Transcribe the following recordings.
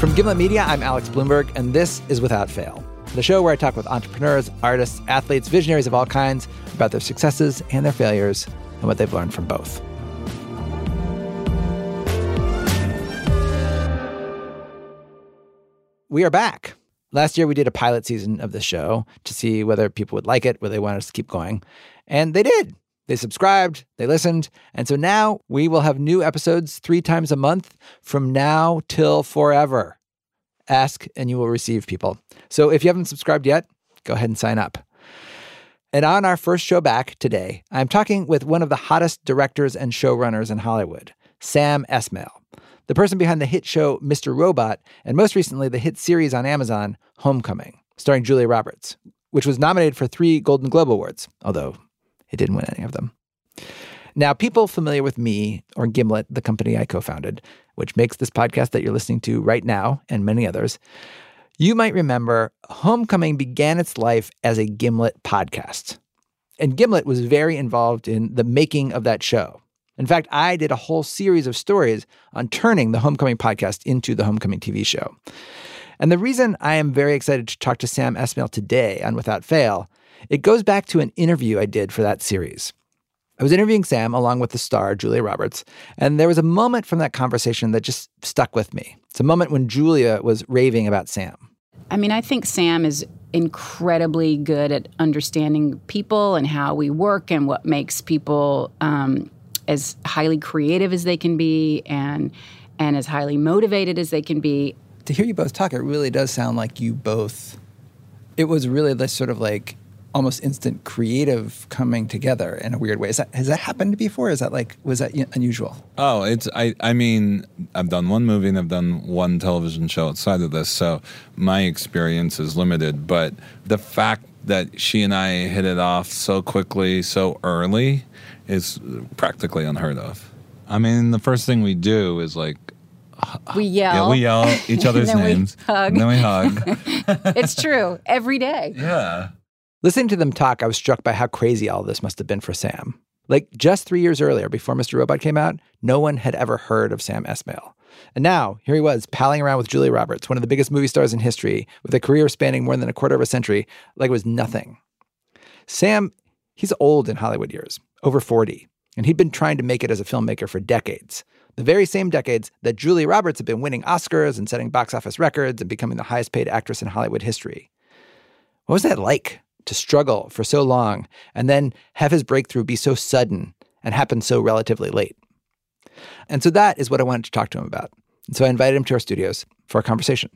From Gimlet Media, I'm Alex Blumberg, and this is Without Fail, the show where I talk with entrepreneurs, artists, athletes, visionaries of all kinds about their successes and their failures and what they've learned from both. We are back. Last year, we did a pilot season of the show to see whether people would like it, whether they wanted us to keep going. And they did. They subscribed, they listened. And so now we will have new episodes three times a month from now till forever. Ask and you will receive people. So if you haven't subscribed yet, go ahead and sign up. And on our first show back today, I'm talking with one of the hottest directors and showrunners in Hollywood, Sam Esmail, the person behind the hit show Mr. Robot and most recently the hit series on Amazon, Homecoming, starring Julia Roberts, which was nominated for three Golden Globe Awards, although it didn't win any of them. Now, people familiar with me or Gimlet, the company I co founded, which makes this podcast that you're listening to right now and many others, you might remember Homecoming began its life as a Gimlet podcast. And Gimlet was very involved in the making of that show. In fact, I did a whole series of stories on turning the Homecoming podcast into the Homecoming TV show. And the reason I am very excited to talk to Sam Esmail today on Without Fail, it goes back to an interview I did for that series. I was interviewing Sam along with the star, Julia Roberts, and there was a moment from that conversation that just stuck with me. It's a moment when Julia was raving about Sam. I mean, I think Sam is incredibly good at understanding people and how we work and what makes people um, as highly creative as they can be and and as highly motivated as they can be. To hear you both talk, it really does sound like you both. It was really this sort of like almost instant creative coming together in a weird way. Is that has that happened before? Is that like was that unusual? Oh, it's I I mean I've done one movie and I've done one television show outside of this, so my experience is limited. But the fact that she and I hit it off so quickly, so early, is practically unheard of. I mean, the first thing we do is like we yell. Yeah, we yell each other's then names. We hug. And then we hug. it's true every day. Yeah. Listening to them talk, I was struck by how crazy all this must have been for Sam. Like just three years earlier, before Mr. Robot came out, no one had ever heard of Sam Esmail. And now, here he was, palling around with Julia Roberts, one of the biggest movie stars in history, with a career spanning more than a quarter of a century, like it was nothing. Sam, he's old in Hollywood years, over 40, and he'd been trying to make it as a filmmaker for decades. The very same decades that Julia Roberts had been winning Oscars and setting box office records and becoming the highest paid actress in Hollywood history. What was that like? To struggle for so long and then have his breakthrough be so sudden and happen so relatively late. And so that is what I wanted to talk to him about. And so I invited him to our studios for a conversation.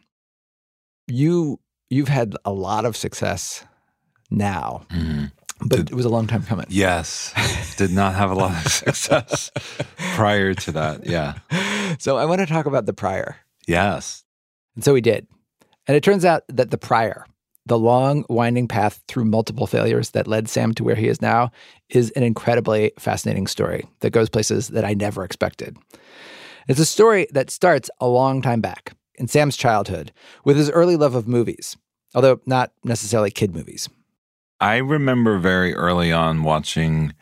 You you've had a lot of success now. Mm-hmm. But did, it was a long time coming. Yes. did not have a lot of success prior to that. Yeah. So I want to talk about the prior. Yes. And so we did. And it turns out that the prior the long, winding path through multiple failures that led Sam to where he is now is an incredibly fascinating story that goes places that I never expected. It's a story that starts a long time back in Sam's childhood with his early love of movies, although not necessarily kid movies. I remember very early on watching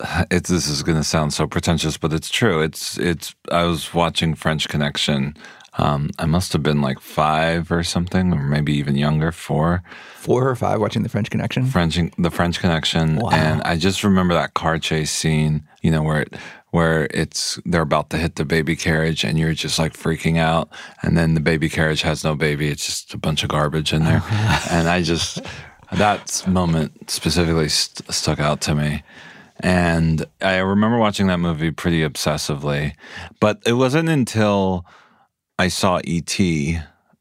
it's this is going to sound so pretentious, but it's true. It's it's I was watching French Connection um, I must have been like five or something, or maybe even younger, four. Four or five watching The French Connection? French, the French Connection. Wow. And I just remember that car chase scene, you know, where it, where it's they're about to hit the baby carriage and you're just like freaking out and then the baby carriage has no baby it's just a bunch of garbage in there and i just that moment specifically st- stuck out to me and i remember watching that movie pretty obsessively but it wasn't until I saw ET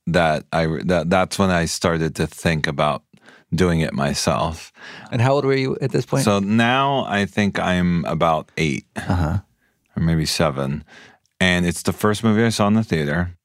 that I that that's when I started to think about doing it myself. And how old were you at this point? So now I think I'm about 8 uh-huh. or maybe seven, and it's the first movie I saw in the theater.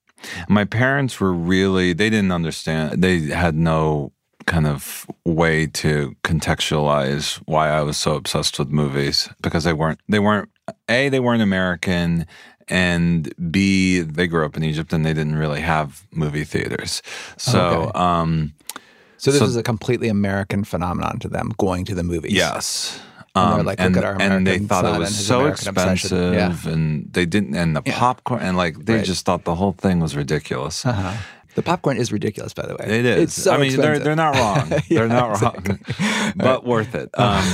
My parents were really they didn't understand. They had no kind of way to contextualize why I was so obsessed with movies because they weren't they weren't a they weren't American and B, they grew up in Egypt and they didn't really have movie theaters. So, okay. um, so this so, was a completely American phenomenon to them, going to the movies. Yes. And they're like, look at our Um, and they thought it was so American expensive, Yeah. and they didn't, and the Yeah. popcorn, and like they Right. just thought the whole thing was ridiculous. Uh-huh. The popcorn is ridiculous, by the way. It is. So I mean, they're they're not wrong. Yeah, they're not exactly. wrong, but worth it. Um,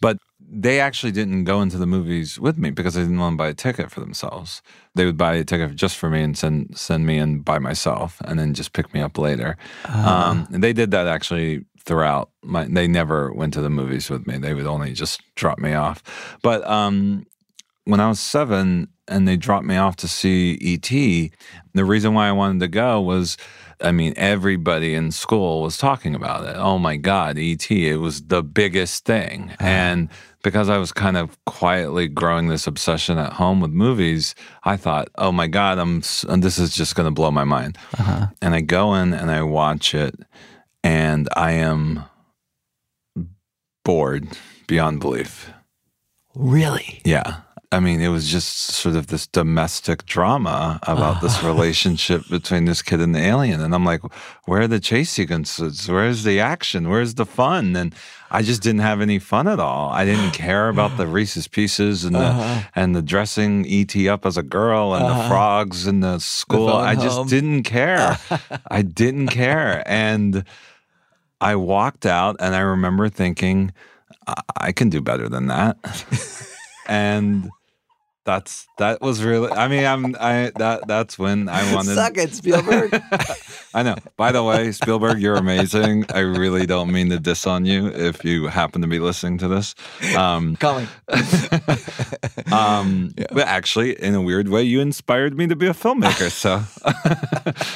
but they actually didn't go into the movies with me because they didn't want to buy a ticket for themselves. They would buy a ticket just for me and send send me in by myself, and then just pick me up later. Ah. Um, and they did that actually throughout. My, they never went to the movies with me. They would only just drop me off. But um, when I was seven and they dropped me off to see ET, the reason why I wanted to go was, I mean, everybody in school was talking about it. Oh my God, ET, it was the biggest thing. Uh-huh. And because I was kind of quietly growing this obsession at home with movies, I thought, oh my God, I'm, this is just going to blow my mind. Uh-huh. And I go in and I watch it and I am bored beyond belief. Really? Yeah. I mean, it was just sort of this domestic drama about this uh-huh. relationship between this kid and the alien. And I'm like, where are the chase sequences? Where's the action? Where's the fun? And I just didn't have any fun at all. I didn't care about the Reese's pieces and the uh-huh. and the dressing ET up as a girl and the uh-huh. frogs in the school. phone I just home. didn't care. I didn't care. And I walked out and I remember thinking, I, I can do better than that. and that's that was really I mean I'm I that that's when I wanted Suck it, Spielberg. I know. By the way, Spielberg, you're amazing. I really don't mean to diss on you if you happen to be listening to this. Um, Calling. um, yeah. But actually, in a weird way, you inspired me to be a filmmaker. So,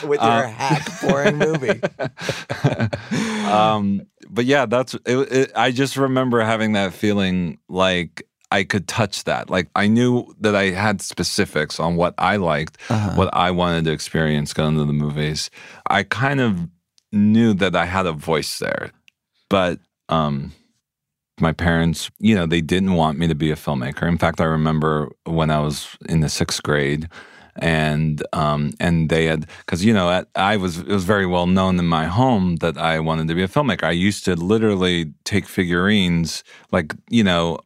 With your hack pouring movie. um, but yeah, that's it, it. I just remember having that feeling like I could touch that. Like I knew that I had specifics on what I liked, what I wanted to experience going to the movies. I kind of knew that I had a voice there, but um, my parents, you know, they didn't want me to be a filmmaker. In fact, I remember when I was in the sixth grade, and um, and they had because you know at, I was it was very well known in my home that I wanted to be a filmmaker. I used to literally take figurines, like you know,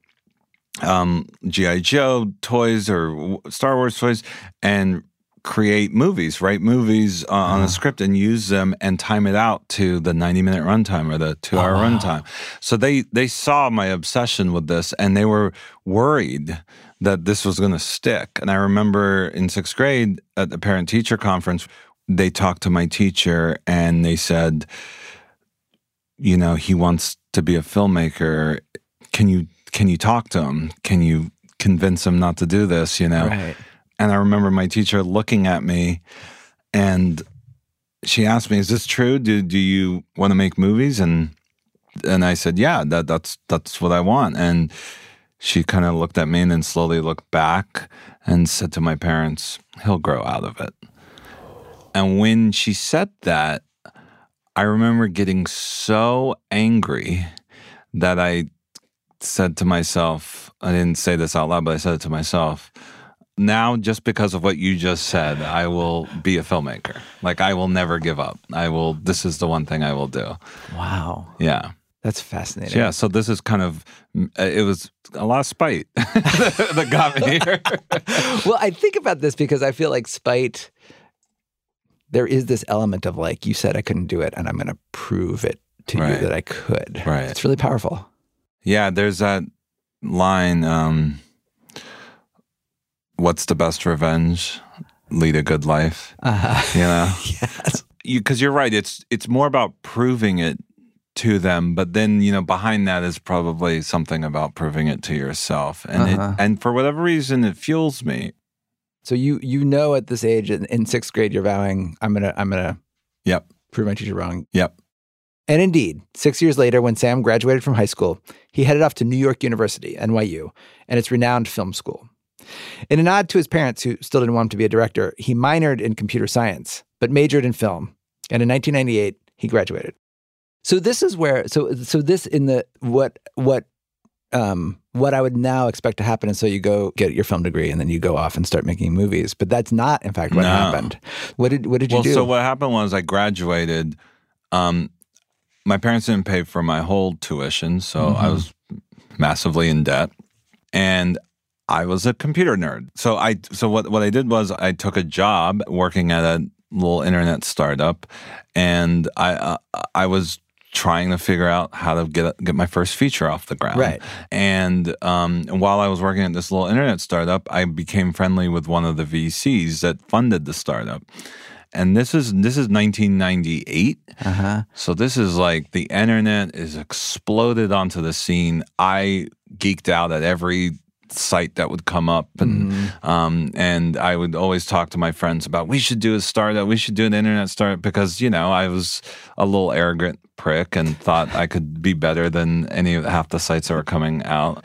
um, GI Joe toys or Star Wars toys, and create movies, write movies uh, on a script and use them and time it out to the 90 minute runtime or the two hour runtime. So they, they saw my obsession with this and they were worried that this was going to stick. And I remember in sixth grade at the parent teacher conference, they talked to my teacher and they said, you know, he wants to be a filmmaker. Can you, can you talk to him? Can you convince him not to do this? You know? Right. And I remember my teacher looking at me and she asked me, Is this true? Do do you want to make movies? And and I said, Yeah, that that's that's what I want. And she kind of looked at me and then slowly looked back and said to my parents, He'll grow out of it. And when she said that, I remember getting so angry that I said to myself, I didn't say this out loud, but I said it to myself. Now, just because of what you just said, I will be a filmmaker. Like, I will never give up. I will, this is the one thing I will do. Wow. Yeah. That's fascinating. Yeah. So, this is kind of, uh, it was a lot of spite that got me here. well, I think about this because I feel like spite, there is this element of like, you said I couldn't do it, and I'm going to prove it to you that I could. Right. It's really powerful. Yeah, there's that line. Um, What's the best revenge? Lead a good life. Uh, You know, yes. you because you're right. It's it's more about proving it to them, but then you know behind that is probably something about proving it to yourself, and Uh-huh. it, and for whatever reason, it fuels me. So you you know at this age in, in sixth grade you're vowing I'm gonna I'm gonna Yep, prove my teacher wrong. yep. And indeed, six years later, when Sam graduated from high school, he headed off to New York University, NYU, and its renowned film school. In a nod to his parents, who still didn't want him to be a director, he minored in computer science, but majored in film. And in 1998, he graduated. So this is where so so this in the what what um what I would now expect to happen is so you go get your film degree and then you go off and start making movies. But that's not in fact what No. happened. What did what did you Well, do? so what happened was I graduated. Um, my parents didn't pay for my whole tuition, so I Mhm. was massively in debt, and I was a computer nerd. So I so what what I did was I took a job working at a little internet startup, and I uh, I was trying to figure out how to get get my first feature off the ground. Right. And um, while I was working at this little internet startup, I became friendly with one of the VCs that funded the startup. And this is this is 1998. Uh-huh. So this is like the internet is exploded onto the scene. I geeked out at every site that would come up and um, and I would always talk to my friends about we should do a startup, we should do an internet startup because you know I was a little arrogant prick and thought I could be better than any of half the sites that were coming out.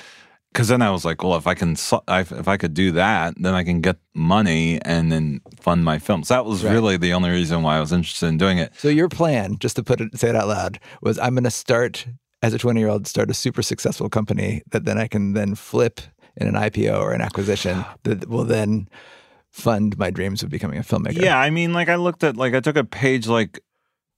Because then I was like, well, if I can, if if I could do that, then I can get money and then fund my films. That was Right. really the only reason why I was interested in doing it. So your plan, just to put it, say it out loud, was I'm going to start as a 20 year old, start a super successful company that then I can then flip in an IPO or an acquisition that will then fund my dreams of becoming a filmmaker. Yeah, I mean, like I looked at, like I took a page like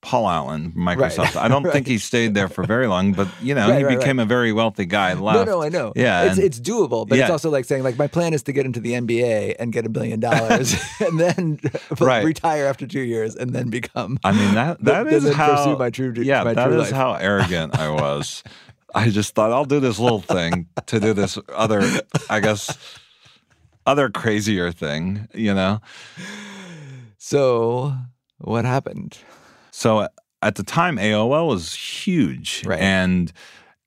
Paul Allen, Microsoft. I don't think he stayed there for very long, but you know, Right, he right, became a very wealthy guy. No, Left. no, I know. Yeah, it's and- it's doable, but it's also like saying like my plan is to get into the NBA and get a billion dollars, and then Right. retire after two years, and then become. I mean that that is then how pursue my true- yeah my that true is how arrogant I was. I just thought I'll do this little thing to do this other I guess other crazier thing, you know. So what happened? So at the time AOL was huge Right. and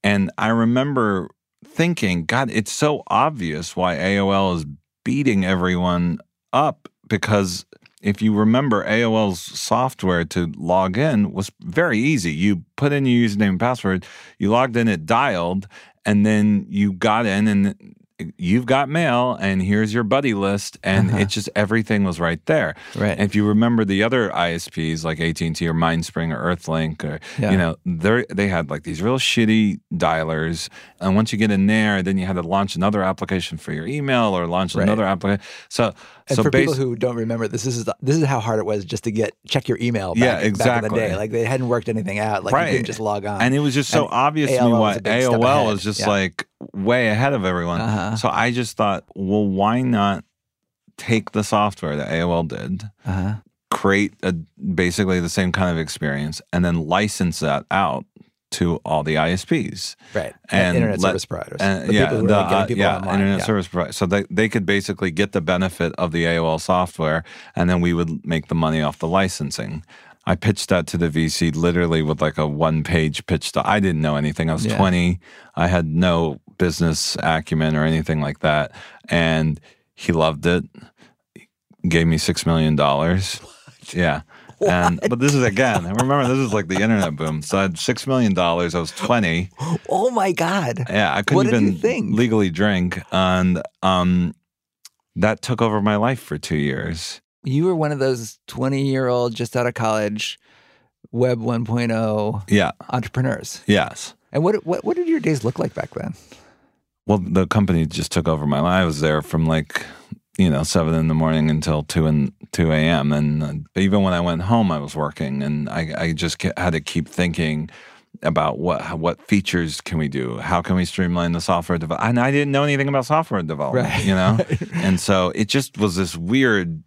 and I remember thinking god it's so obvious why AOL is beating everyone up because if you remember AOL's software to log in was very easy. You put in your username and password, you logged in, it dialed, and then you got in and you've got mail and here's your buddy list and Uh-huh. it just everything was right there. Right. And if you remember the other ISPs like AT&T or Mindspring or Earthlink or Yeah. you know, they they had like these real shitty dialers and once you get in there then you had to launch another application for your email or launch Right. another application. So And so for people who don't remember, this is this is how hard it was just to get check your email. Back, Yeah, Back in the day, like they hadn't worked anything out. Like you Right. couldn't just log on. And it was just so And obvious to me why a big step AOL was just Yeah. like way ahead of everyone. Uh-huh. So I just thought, well, why not take the software that AOL did, uh-huh. create a, basically the same kind of experience, and then license that out to all the ISPs. right. And internet let- service providers. And the yeah, people who the, are like getting uh, yeah, online. internet yeah. service provider. So they, they could basically get the benefit of the AOL software, and then we would make the money off the licensing. I pitched that to the VC literally with like a one page pitch. To, I didn't know anything. I was Yeah. 20. I had no business acumen or anything like that. And he loved it. Gave me $6 million. Yeah. And but this is again, remember this is like the internet boom. So I had six million dollars. I was twenty. Oh my god. Yeah, I couldn't even think? legally drink, and um, that took over my life for two years. You were one of those 20 year old, just out of college, Web 1.0 Yeah, entrepreneurs. yes. And what, what, what did your days look like back then? Well, the company just took over my life. I was there from like you know seven in the morning until two and two a.m. And even when I went home, I was working, and I, I just had to keep thinking about what what features can we do? How can we streamline the software development? And I didn't know anything about software development, Right. you know. and so it just was this weird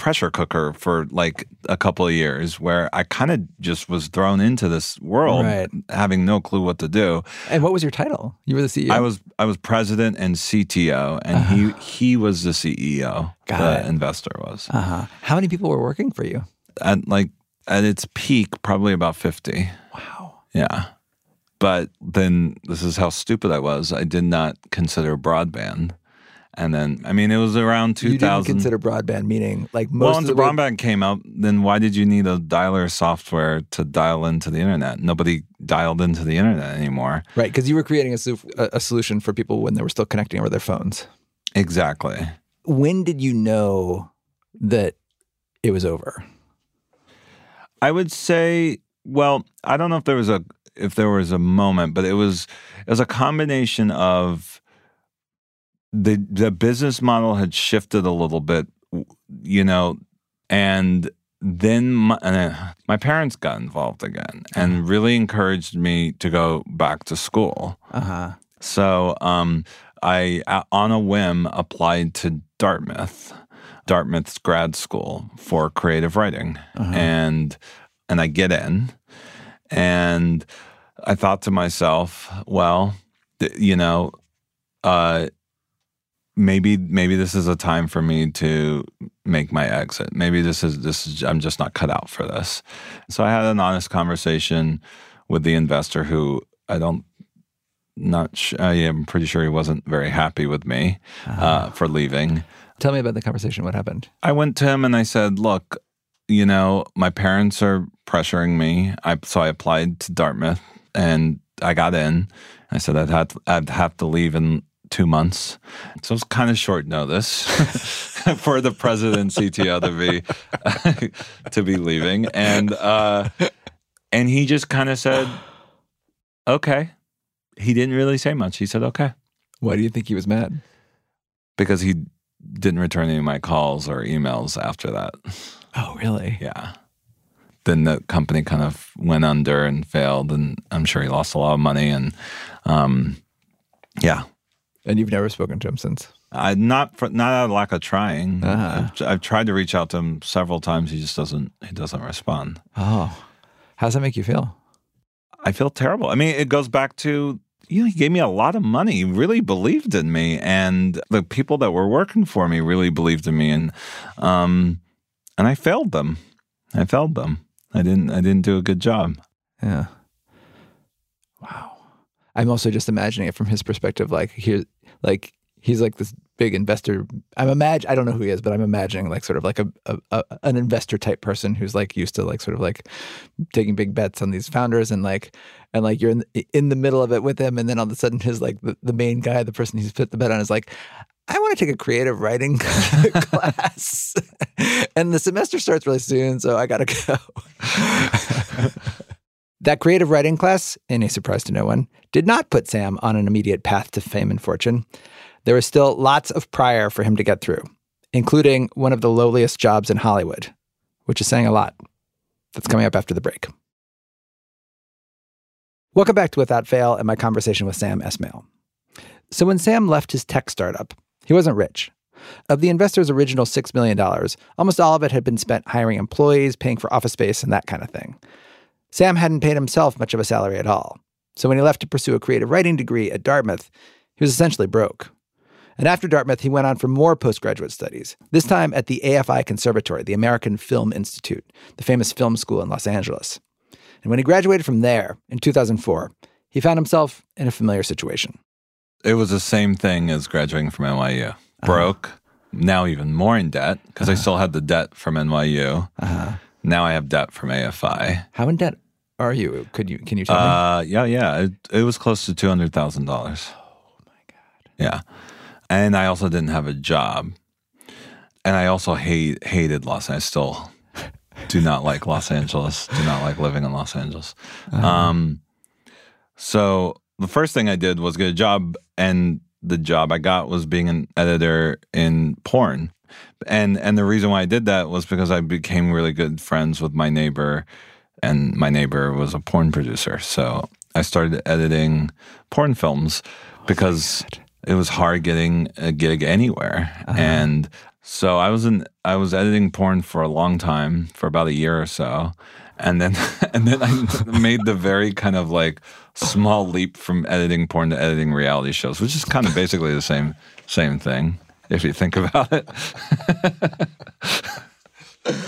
pressure cooker for like a couple of years where I kind of just was thrown into this world Right. having no clue what to do. And what was your title? You were the CEO. I was I was president and CTO, and he he was the CEO. Got the it. investor was Uh huh. How many people were working for you? at like at its peak, probably about fifty. Wow. Yeah, but then this is how stupid I was. I did not consider broadband, and then I mean it was around 2000. You didn't consider broadband, meaning like most Well, once the the way- broadband came out, then why did you need a dialer software to dial into the internet? Nobody dialed into the internet anymore. right? Because you were creating a, su- a, a solution for people when they were still connecting over their phones. Exactly. When did you know that it was over? I would say, well, I don't know if there was a if there was a moment, but it was it was a combination of the the business model had shifted a little bit, you know, and then my, uh, my parents got involved again and really encouraged me to go back to school. Uh huh. So um, I, on a whim, applied to Dartmouth, Dartmouth's grad school for creative writing, uh-huh. and and I get in, and I thought to myself, well, you know, uh, maybe maybe this is a time for me to make my exit. Maybe this is this is I'm just not cut out for this. So I had an honest conversation with the investor who I don't not sh- I am pretty sure he wasn't very happy with me uh-huh. uh, for leaving. Tell me about the conversation. What happened? I went to him and I said, "Look, you know, my parents are pressuring me. I so I applied to Dartmouth and I got in. I said I'd have to, I'd have to leave in two months. So it's kind of short notice for the president CTO to be to be leaving, and uh, and he just kind of said, "Okay." He didn't really say much. He said, "Okay." Why do you think he was mad? Because he didn't return any of my calls or emails after that. Oh, really? Yeah. Then the company kind of went under and failed, and I'm sure he lost a lot of money. And um, yeah, and you've never spoken to him since? I not for, not out of lack of trying. Uh-huh. I've, I've, tried to reach out to him several times. He just doesn't. He doesn't respond. Oh, how does that make you feel? I feel terrible. I mean, it goes back to you know, he gave me a lot of money. He really believed in me, and the people that were working for me really believed in me, and um, and I failed them. I failed them. I didn't. I didn't do a good job. Yeah. I'm also just imagining it from his perspective. Like here, like he's like this big investor. I'm imagine I don't know who he is, but I'm imagining like sort of like a, a, a, an investor type person who's like used to like sort of like taking big bets on these founders and like and like you're in the, in the middle of it with him, and then all of a sudden his like the, the main guy, the person he's put the bet on, is like. I want to take a creative writing class. and the semester starts really soon, so I got to go. That creative writing class, in a surprise to no one, did not put Sam on an immediate path to fame and fortune. There was still lots of prior for him to get through, including one of the lowliest jobs in Hollywood, which is saying a lot. That's coming up after the break. Welcome back to Without Fail and my conversation with Sam Esmail. So, when Sam left his tech startup, he wasn't rich. Of the investor's original $6 million, almost all of it had been spent hiring employees, paying for office space, and that kind of thing. Sam hadn't paid himself much of a salary at all. So when he left to pursue a creative writing degree at Dartmouth, he was essentially broke. And after Dartmouth, he went on for more postgraduate studies, this time at the AFI Conservatory, the American Film Institute, the famous film school in Los Angeles. And when he graduated from there in 2004, he found himself in a familiar situation. It was the same thing as graduating from NYU. Uh-huh. Broke, uh-huh. now even more in debt because uh-huh. I still had the debt from NYU. Uh-huh. Now I have debt from AFI. How in debt are you? Could you can you tell uh, me? Yeah, yeah. It, it was close to two hundred thousand dollars. Oh my god. Yeah, and I also didn't have a job, and I also hate hated Los. Angeles. I still do not like Los Angeles. Do not like living in Los Angeles. Uh-huh. Um, so the first thing I did was get a job, and the job I got was being an editor in porn and and the reason why I did that was because I became really good friends with my neighbor, and my neighbor was a porn producer. So I started editing porn films because oh it was hard getting a gig anywhere, uh-huh. and so I was in I was editing porn for a long time, for about a year or so, and then and then I made the very kind of like small leap from editing porn to editing reality shows, which is kind of basically the same same thing if you think about it.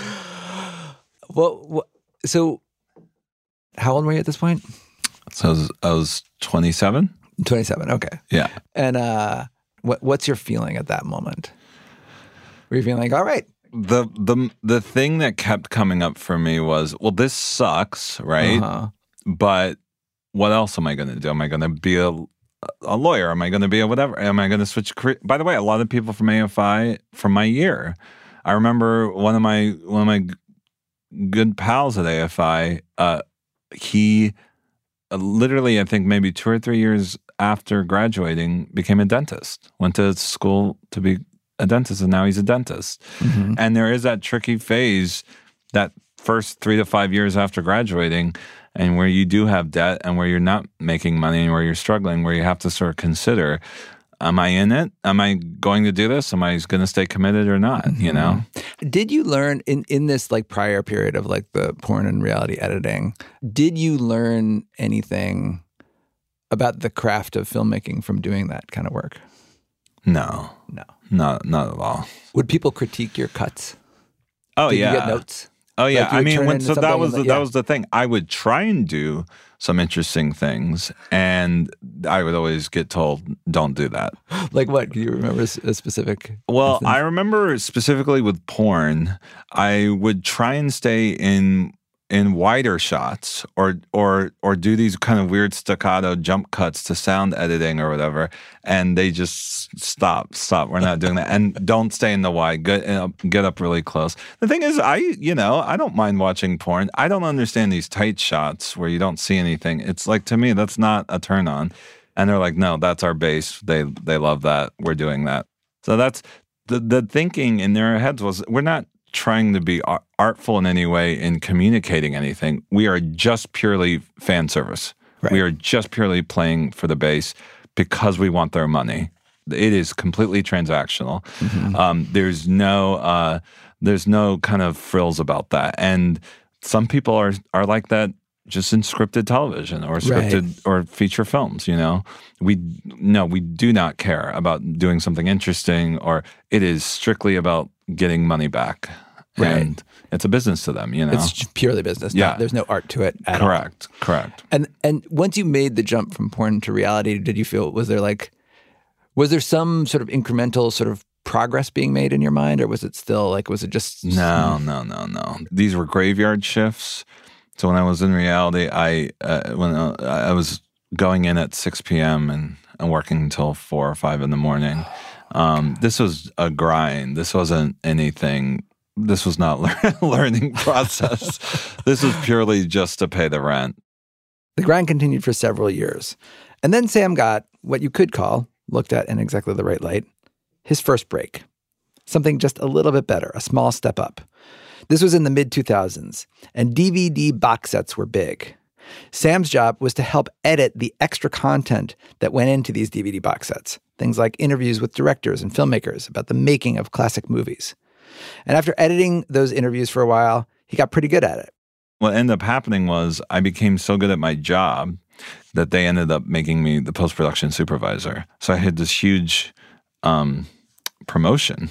well, so how old were you at this point? So I was, I was 27. 27, okay. Yeah. And uh, what, what's your feeling at that moment? Were you feeling like, all right, the the the thing that kept coming up for me was, well, this sucks, right? Uh-huh. But what else am I going to do? Am I going to be a a lawyer? Am I going to be a whatever? Am I going to switch career? By the way, a lot of people from AFI from my year. I remember one of my one of my good pals at AFI. Uh, he uh, literally, I think maybe two or three years after graduating, became a dentist. Went to school to be a dentist, and now he's a dentist. Mm-hmm. And there is that tricky phase, that first three to five years after graduating, and where you do have debt and where you're not making money and where you're struggling, where you have to sort of consider am I in it? Am I going to do this? Am I going to stay committed or not? Mm-hmm. You know? Did you learn in, in this like prior period of like the porn and reality editing, did you learn anything about the craft of filmmaking from doing that kind of work? No. No. Not not at all. Would people critique your cuts? Oh Did yeah. You get notes? Oh yeah, like I mean, when, so that was the, yeah. that was the thing. I would try and do some interesting things, and I would always get told, "Don't do that." like what? Do you remember a specific? Well, instance? I remember specifically with porn. I would try and stay in in wider shots or or or do these kind of weird staccato jump cuts to sound editing or whatever and they just stop stop. We're not doing that. And don't stay in the wide get uh, get up really close. The thing is i you know i don't mind watching porn. I don't understand these tight shots where you don't see anything. It's like to me that's not a turn on. And they're like no that's our base. They they love that. We're doing that. So that's the the thinking in their heads was we're not trying to be artful in any way in communicating anything. We are just purely fan service. Right. We are just purely playing for the base because we want their money. It is completely transactional. Mm-hmm. Um, there's no uh, there's no kind of frills about that. And some people are are like that just in scripted television or scripted right. or feature films you know we no we do not care about doing something interesting or it is strictly about getting money back Right. And it's a business to them, you know. It's purely business. Yeah. there's no art to it correct, all. Correct. And and once you made the jump from porn to reality, did you feel was there like was there some sort of incremental sort of progress being made in your mind or was it still like was it just No, no, no, no. These were graveyard shifts. So when I was in reality, I uh, when uh, I was going in at 6 p.m. and, and working until 4 or 5 in the morning. Um, this was a grind. This wasn't anything this was not lear- learning process. this was purely just to pay the rent. The grind continued for several years. And then Sam got what you could call, looked at in exactly the right light, his first break. Something just a little bit better, a small step up. This was in the mid 2000s, and DVD box sets were big. Sam's job was to help edit the extra content that went into these DVD box sets, things like interviews with directors and filmmakers about the making of classic movies. And after editing those interviews for a while, he got pretty good at it. What ended up happening was I became so good at my job that they ended up making me the post production supervisor. So I had this huge um, promotion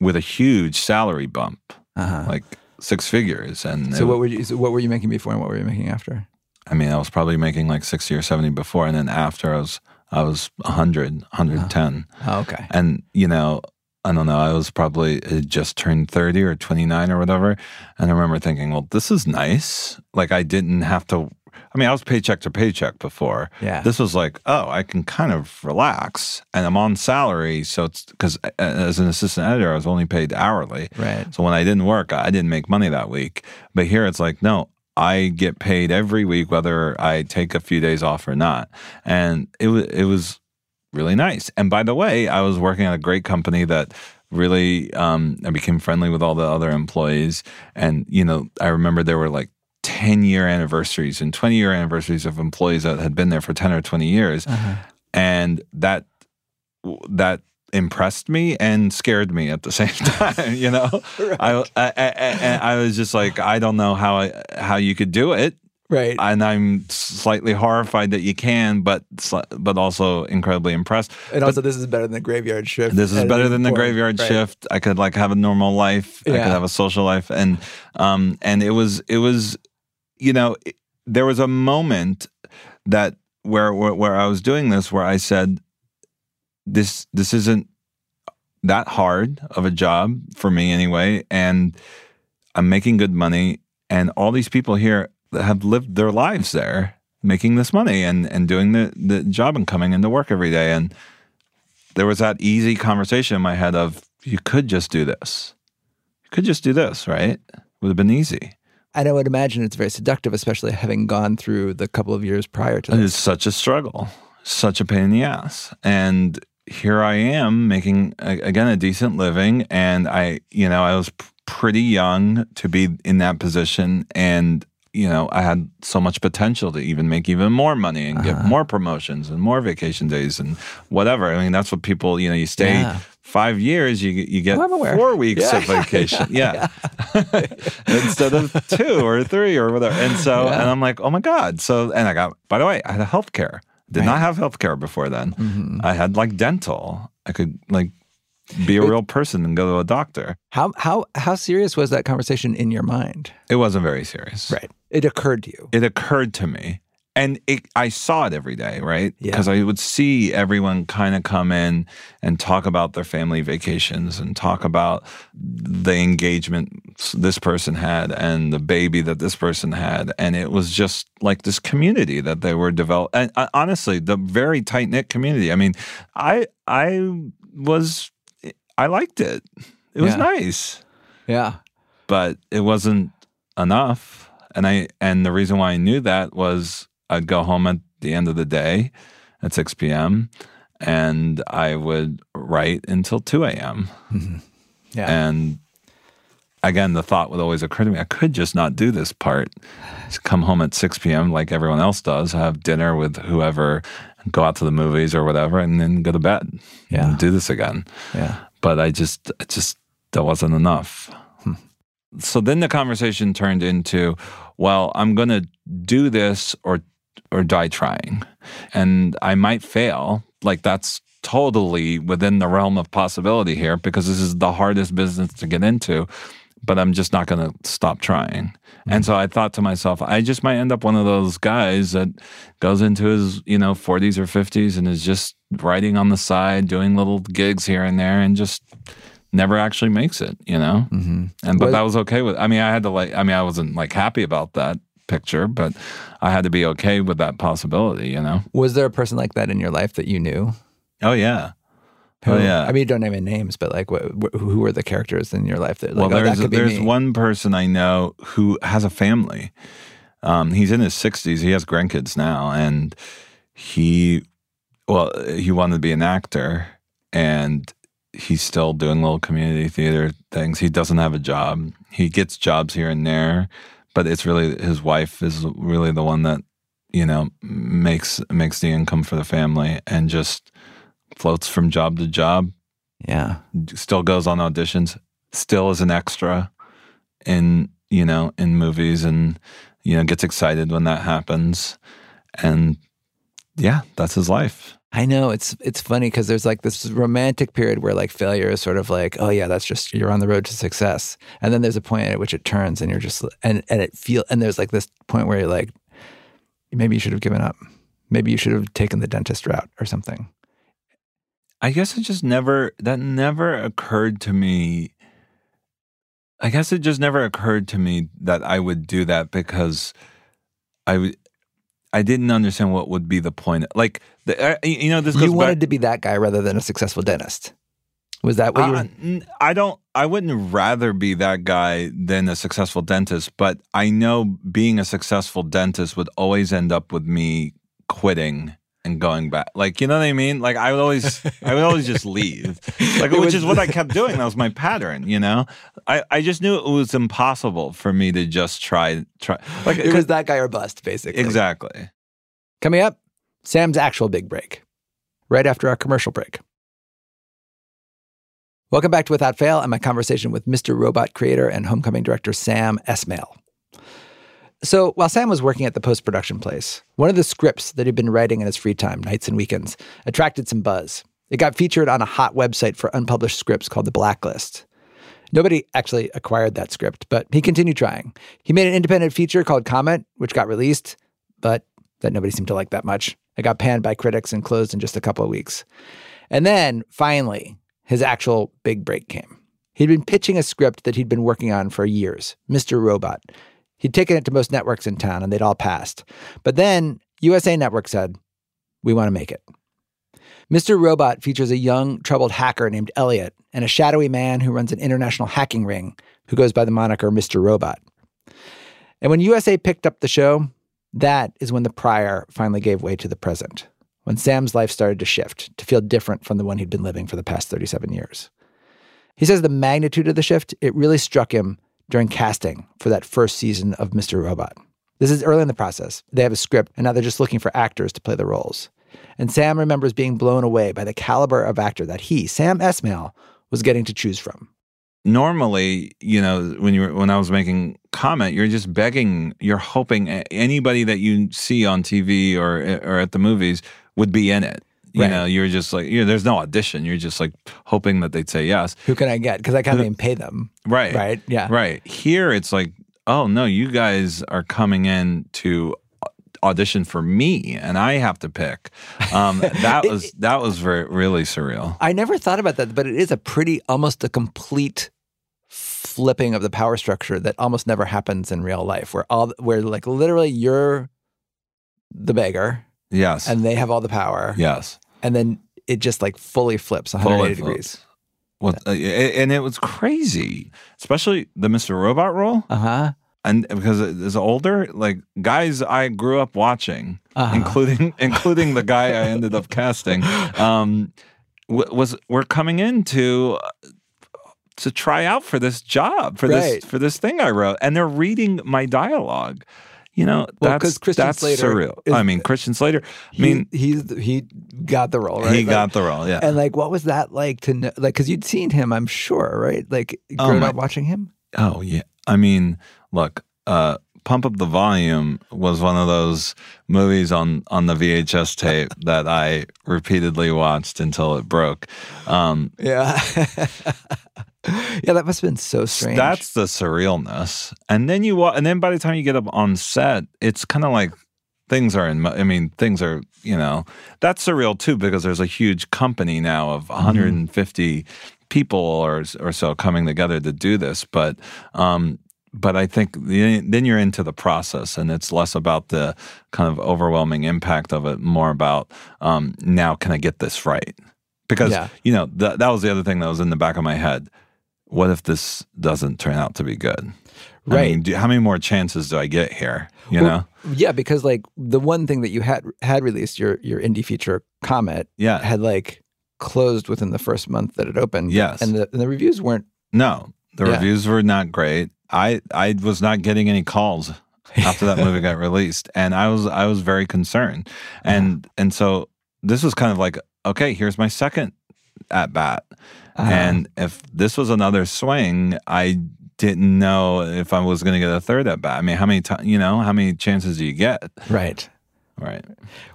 with a huge salary bump, uh-huh. like six figures. And so, what were you? So what were you making before, and what were you making after? I mean, I was probably making like sixty or seventy before, and then after I was I was 100, 110. Oh, okay. And you know, I don't know, I was probably uh, just turned 30 or 29 or whatever. And I remember thinking, well, this is nice. Like I didn't have to, I mean, I was paycheck to paycheck before. Yeah. This was like, oh, I can kind of relax and I'm on salary. So it's because uh, as an assistant editor, I was only paid hourly. Right. So when I didn't work, I didn't make money that week. But here it's like, no, I get paid every week, whether I take a few days off or not. And it was, it was, really nice. And by the way, I was working at a great company that really um, I became friendly with all the other employees. And, you know, I remember there were like 10 year anniversaries and 20 year anniversaries of employees that had been there for 10 or 20 years. Uh-huh. And that, that, impressed me and scared me at the same time you know right. I, I, I, I was just like i don't know how I, how you could do it Right. And I'm slightly horrified that you can, but but also incredibly impressed. And also, this is better than the graveyard shift. This is better than the graveyard right. shift. I could like have a normal life. Yeah. I could have a social life, and um and it was it was, you know, it, there was a moment that where, where where I was doing this where I said, this this isn't that hard of a job for me anyway, and I'm making good money, and all these people here have lived their lives there, making this money and and doing the the job and coming into work every day. And there was that easy conversation in my head of you could just do this. You could just do this, right? Would have been easy. And I would imagine it's very seductive, especially having gone through the couple of years prior to this. It's such a struggle, such a pain in the ass. And here I am making again a decent living, and I, you know, I was pretty young to be in that position, and you know, I had so much potential to even make even more money and get more promotions and more vacation days and whatever. I mean, that's what people, you know, you stay Yeah. five years, you you get four weeks Yeah. of vacation. Yeah. Instead of two or three or whatever. And so, and I'm like, oh my God. So, and I got, by the way, I had health care. Did not have health care before then. Mm-hmm. I had like dental. I could like be a real person and go to a doctor. How how how serious was that conversation in your mind? It wasn't very serious. Right. It occurred to you. It occurred to me. And it, I saw it every day, right? Yeah. Because I would see everyone kind of come in and talk about their family vacations and talk about the engagement this person had and the baby that this person had. And it was just like this community that they were developing. And uh, honestly, the very tight knit community. I mean, I I was I liked it. It was Yeah. nice Yeah. but it wasn't enough. And I and the reason why I knew that was I'd go home at the end of the day at six p.m. and I would write until two a.m. Mm-hmm. Yeah. And again, the thought would always occur to me: I could just not do this part. Just come home at six p.m. like everyone else does, have dinner with whoever, go out to the movies or whatever, and then go to bed. Yeah. and do this again yeah. But I just, it just that wasn't enough. Hmm. So then the conversation turned into, well, I'm going to do this or or die trying, and I might fail. Like that's totally within the realm of possibility here because this is the hardest business to get into. But I'm just not going to stop trying. Hmm. And so I thought to myself, I just might end up one of those guys that goes into his, you know, 40s or 50s and is just writing on the side, doing little gigs here and there, and just never actually makes it, you know. Mm-hmm. And but Well- that was okay with. I mean, I had to like. I mean, I wasn't like happy about that picture, but I had to be okay with that possibility, you know. Was there a person like that in your life that you knew? Oh yeah. Oh yeah. I mean, you don't name any names, but like, what, wh- who were the characters in your life that? Like, well, oh, that there's could be there's me. one person I know who has a family. Um, he's in his 60s. He has grandkids now, and he, well, he wanted to be an actor, and he's still doing little community theater things. He doesn't have a job. He gets jobs here and there, but it's really his wife is really the one that you know makes makes the income for the family, and just floats from job to job Yeah. still goes on auditions, still is an extra in you know in movies, and you know gets excited when that happens, and yeah, that's his life. I know it's it's funny because there's like this romantic period where like failure is sort of like oh yeah that's just you're on the road to success and then there's a point at which it turns and you're just and and it feel and there's like this point where you're like maybe you should have given up maybe you should have taken the dentist route or something I guess it just never that never occurred to me. I guess it just never occurred to me that I would do that because I I didn't understand what would be the point. Like the uh, you know this you back- wanted to be that guy rather than a successful dentist was that what you Uh, were n- I don't. I wouldn't rather be that guy than a successful dentist, but I know being a successful dentist would always end up with me quitting and going back. Like you know what I mean? Like I would always, I would always just leave. Like which is what I kept doing. That was my pattern. You know, I I just knew it was impossible for me to just try try. Like it was that guy or bust basically exactly. Coming up, Sam's actual big break, right after our commercial break. Welcome back to Without Fail and my conversation with Mr. Robot creator and homecoming director Sam Esmail. So while Sam was working at the post production place, one of the scripts that he'd been writing in his free time, nights and weekends, attracted some buzz. It got featured on a hot website for unpublished scripts called The Blacklist. Nobody actually acquired that script, but he continued trying. He made an independent feature called Comet, which got released, but that nobody seemed to like that much. It got panned by critics and closed in just a couple of weeks. And then finally, his actual big break came. He'd been pitching a script that he'd been working on for years, Mr. Robot. He'd taken it to most networks in town and they'd all passed. But then USA Network said, We want to make it. Mr. Robot features a young, troubled hacker named Elliot and a shadowy man who runs an international hacking ring who goes by the moniker Mr. Robot. And when USA picked up the show, that is when the prior finally gave way to the present, when Sam's life started to shift, to feel different from the one he'd been living for the past 37 years. He says the magnitude of the shift, it really struck him during casting for that first season of Mr. Robot. This is early in the process. They have a script, and now they're just looking for actors to play the roles. And Sam remembers being blown away by the caliber of actor that he, Sam Esmail, was getting to choose from. Normally, you know, when you were, when I was making Comet, you're just begging, you're hoping anybody that you see on TV or or at the movies would be in it. You Right. know, you're just like, you know, there's no audition. You're just like hoping that they'd say yes. Who can I get? Because I can't even pay them. Right. Right? Yeah. Right. Here, it's like, oh no, you guys are coming in to audition for me, and I have to pick. Um, that was that was very really surreal. I never thought about that, but it is a pretty, almost a complete flipping of the power structure that almost never happens in real life, where all, where like literally you're the beggar Yes. and they have all the power, yes. and then it just like fully flips 180 Fully degrees. flips. Well, uh, and it was crazy, especially the Mr. Robot role. Uh huh. and because as older, like guys I grew up watching, Uh-huh. including including the guy I ended up casting, um, was were coming in to to try out for this job for Right. this for this thing I wrote, and they're reading my dialogue. You know, Well, that's Christian that's Slater surreal. is- I mean, Christian Slater. I He, mean, he's he got the role, right? he Like- got the role. Yeah. And like, what was that like to know? Like, because you'd seen him, I'm sure, right? Like, Oh, growing my- up watching him. Oh yeah. I mean, look, uh Pump Up the Volume was one of those movies on on the VHS tape that I repeatedly watched until it broke. Um Yeah. yeah, that must have been so strange. that's the surrealness. And then you and then by the time you get up on set, it's kind of like things are in I mean, things are, you know, that's surreal too because there's a huge company now of 150 people or or so coming together to do this, but um but I think the, then you're into the process, and it's less about the kind of overwhelming impact of it, more about um, now can I get this right? Because Yeah. you know th- that was the other thing that was in the back of my head. What if this doesn't turn out to be good? I Right. mean, do, how many more chances do I get here? You Well, know? yeah, because like the one thing that you had had released your your indie feature Comet Yeah. had like closed within the first month that it opened. Yes. and the and the reviews weren't. No, the Yeah. reviews were not great. I I was not getting any calls after that movie got released, and I was I was very concerned, and and so this was kind of like okay, here's my second at bat, Uh, and if this was another swing, I didn't know if I was going to get a third at bat. I mean, how many times you know how many chances do you get? right. Right.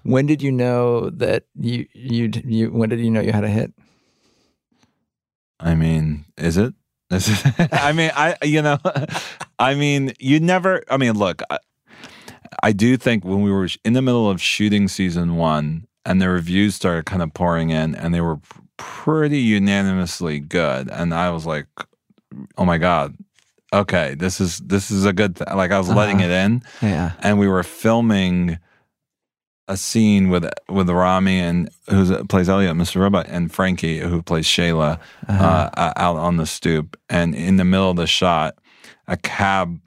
When did you know that you you you? When did you know you had a hit? I mean, is it? Is it? I mean, I you know, I mean, you never. I mean, look, I, I do think when we were in the middle of shooting season one, and the reviews started kind of pouring in, and they were pretty unanimously good, and I was like, oh my god, okay, this is this is a good. Th-. Like I was letting Uh-huh. it in, Yeah. and we were filming a scene with with Rami and who plays Elliot, Mr. Robot, and Frankie, who plays Shayla, uh, uh, out on the stoop. And in the middle of the shot, a cab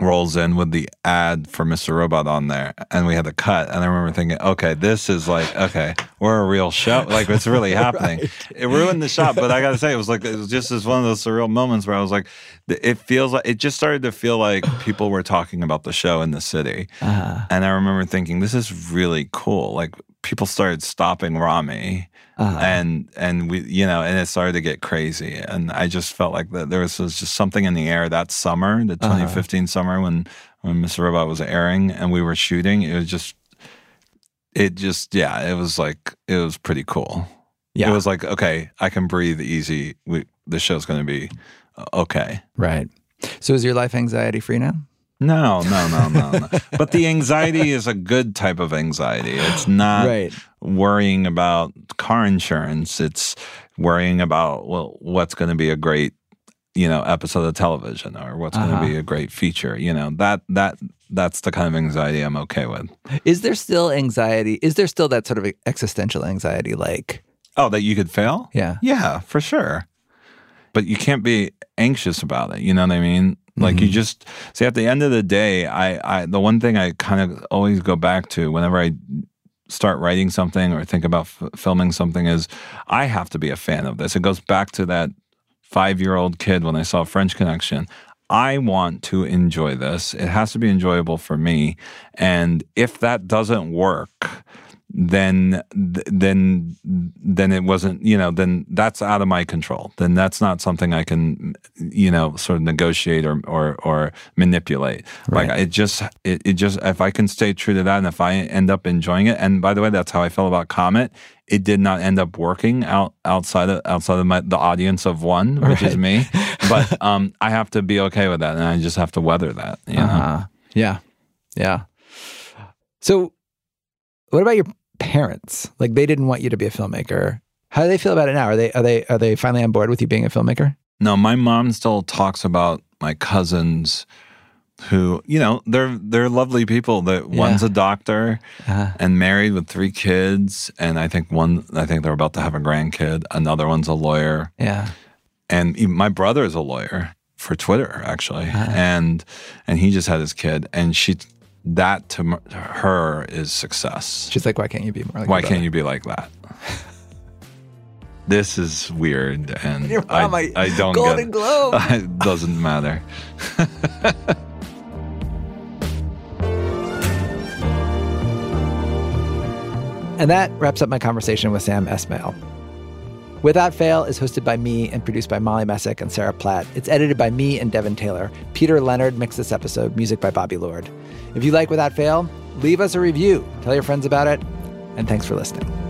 rolls in with the ad for Mr. Robot on there, and we had to cut. And I remember thinking, okay, this is like, okay, we're a real show. Like it's really happening. It ruined the shot, but I gotta say, it was like it was just as one of those surreal moments where I was like, it feels like it just started to feel like people were talking about the show in the city. Uh, And I remember thinking, this is really cool. Like people started stopping Rami uh, and and we you know and it started to get crazy and i just felt like that there was, was just something in the air that summer the Uh-huh. 2015 summer when when mr robot was airing and we were shooting it was just it just yeah it was like it was pretty cool yeah. it was like okay i can breathe easy we, the show's going to be uh, okay right. So is your life anxiety free now? No no no no no but the anxiety is a good type of anxiety it's not right. worrying about car insurance. It's worrying about well, what's going to be a great, you know, episode of television or what's going Uh-huh. to be a great feature. You know that that that's the kind of anxiety I'm okay with. Is there still anxiety? Is there still that sort of existential anxiety? Like, Oh, that you could fail? yeah. Yeah, for sure. But you can't be anxious about it. You know what I mean? Like you mm-hmm. just see at the end of the day, I, I the one thing I kind of always go back to whenever I start writing something or think about f- filming something is I have to be a fan of this. It goes back to that five year old kid when I saw French Connection. I want to enjoy this. It has to be enjoyable for me. And if that doesn't work, then then then it wasn't you know then that's out of my control. Then that's not something i can you know sort of negotiate or or, or manipulate. Right. like it just it, it just if i can stay true to that and if i end up enjoying it and by the way that's how i feel about comet. It did not end up working out outside of outside of my, the audience of one which right. is me. But um i have to be okay with that and i just have to weather that you uh-huh. yeah. Yeah. So what about your parents? Like they didn't want you to be a filmmaker. How do they feel about it now? Are they are they are they finally on board with you being a filmmaker? No, my mom still talks about my cousins who, you know, they're they're lovely people. That yeah. one's a doctor uh-huh. and married with three kids and I think one I think they're about to have a grandkid. Another one's a lawyer. Yeah. And my brother is a lawyer for Twitter actually. Uh-huh. And and he just had his kid and she that to her is success. She's like, why can't you be more like Why can't you be like that? this is weird, and I, I, don't Golden get Globe. It doesn't matter. and that wraps up my conversation with Sam Esmail. Without Fail is hosted by me and produced by Molly Messick and Sarah Platt. It's edited by me and Devin Taylor. Peter Leonard mixed this episode, music by Bobby Lord. If you like Without Fail, leave us a review, tell your friends about it, and thanks for listening.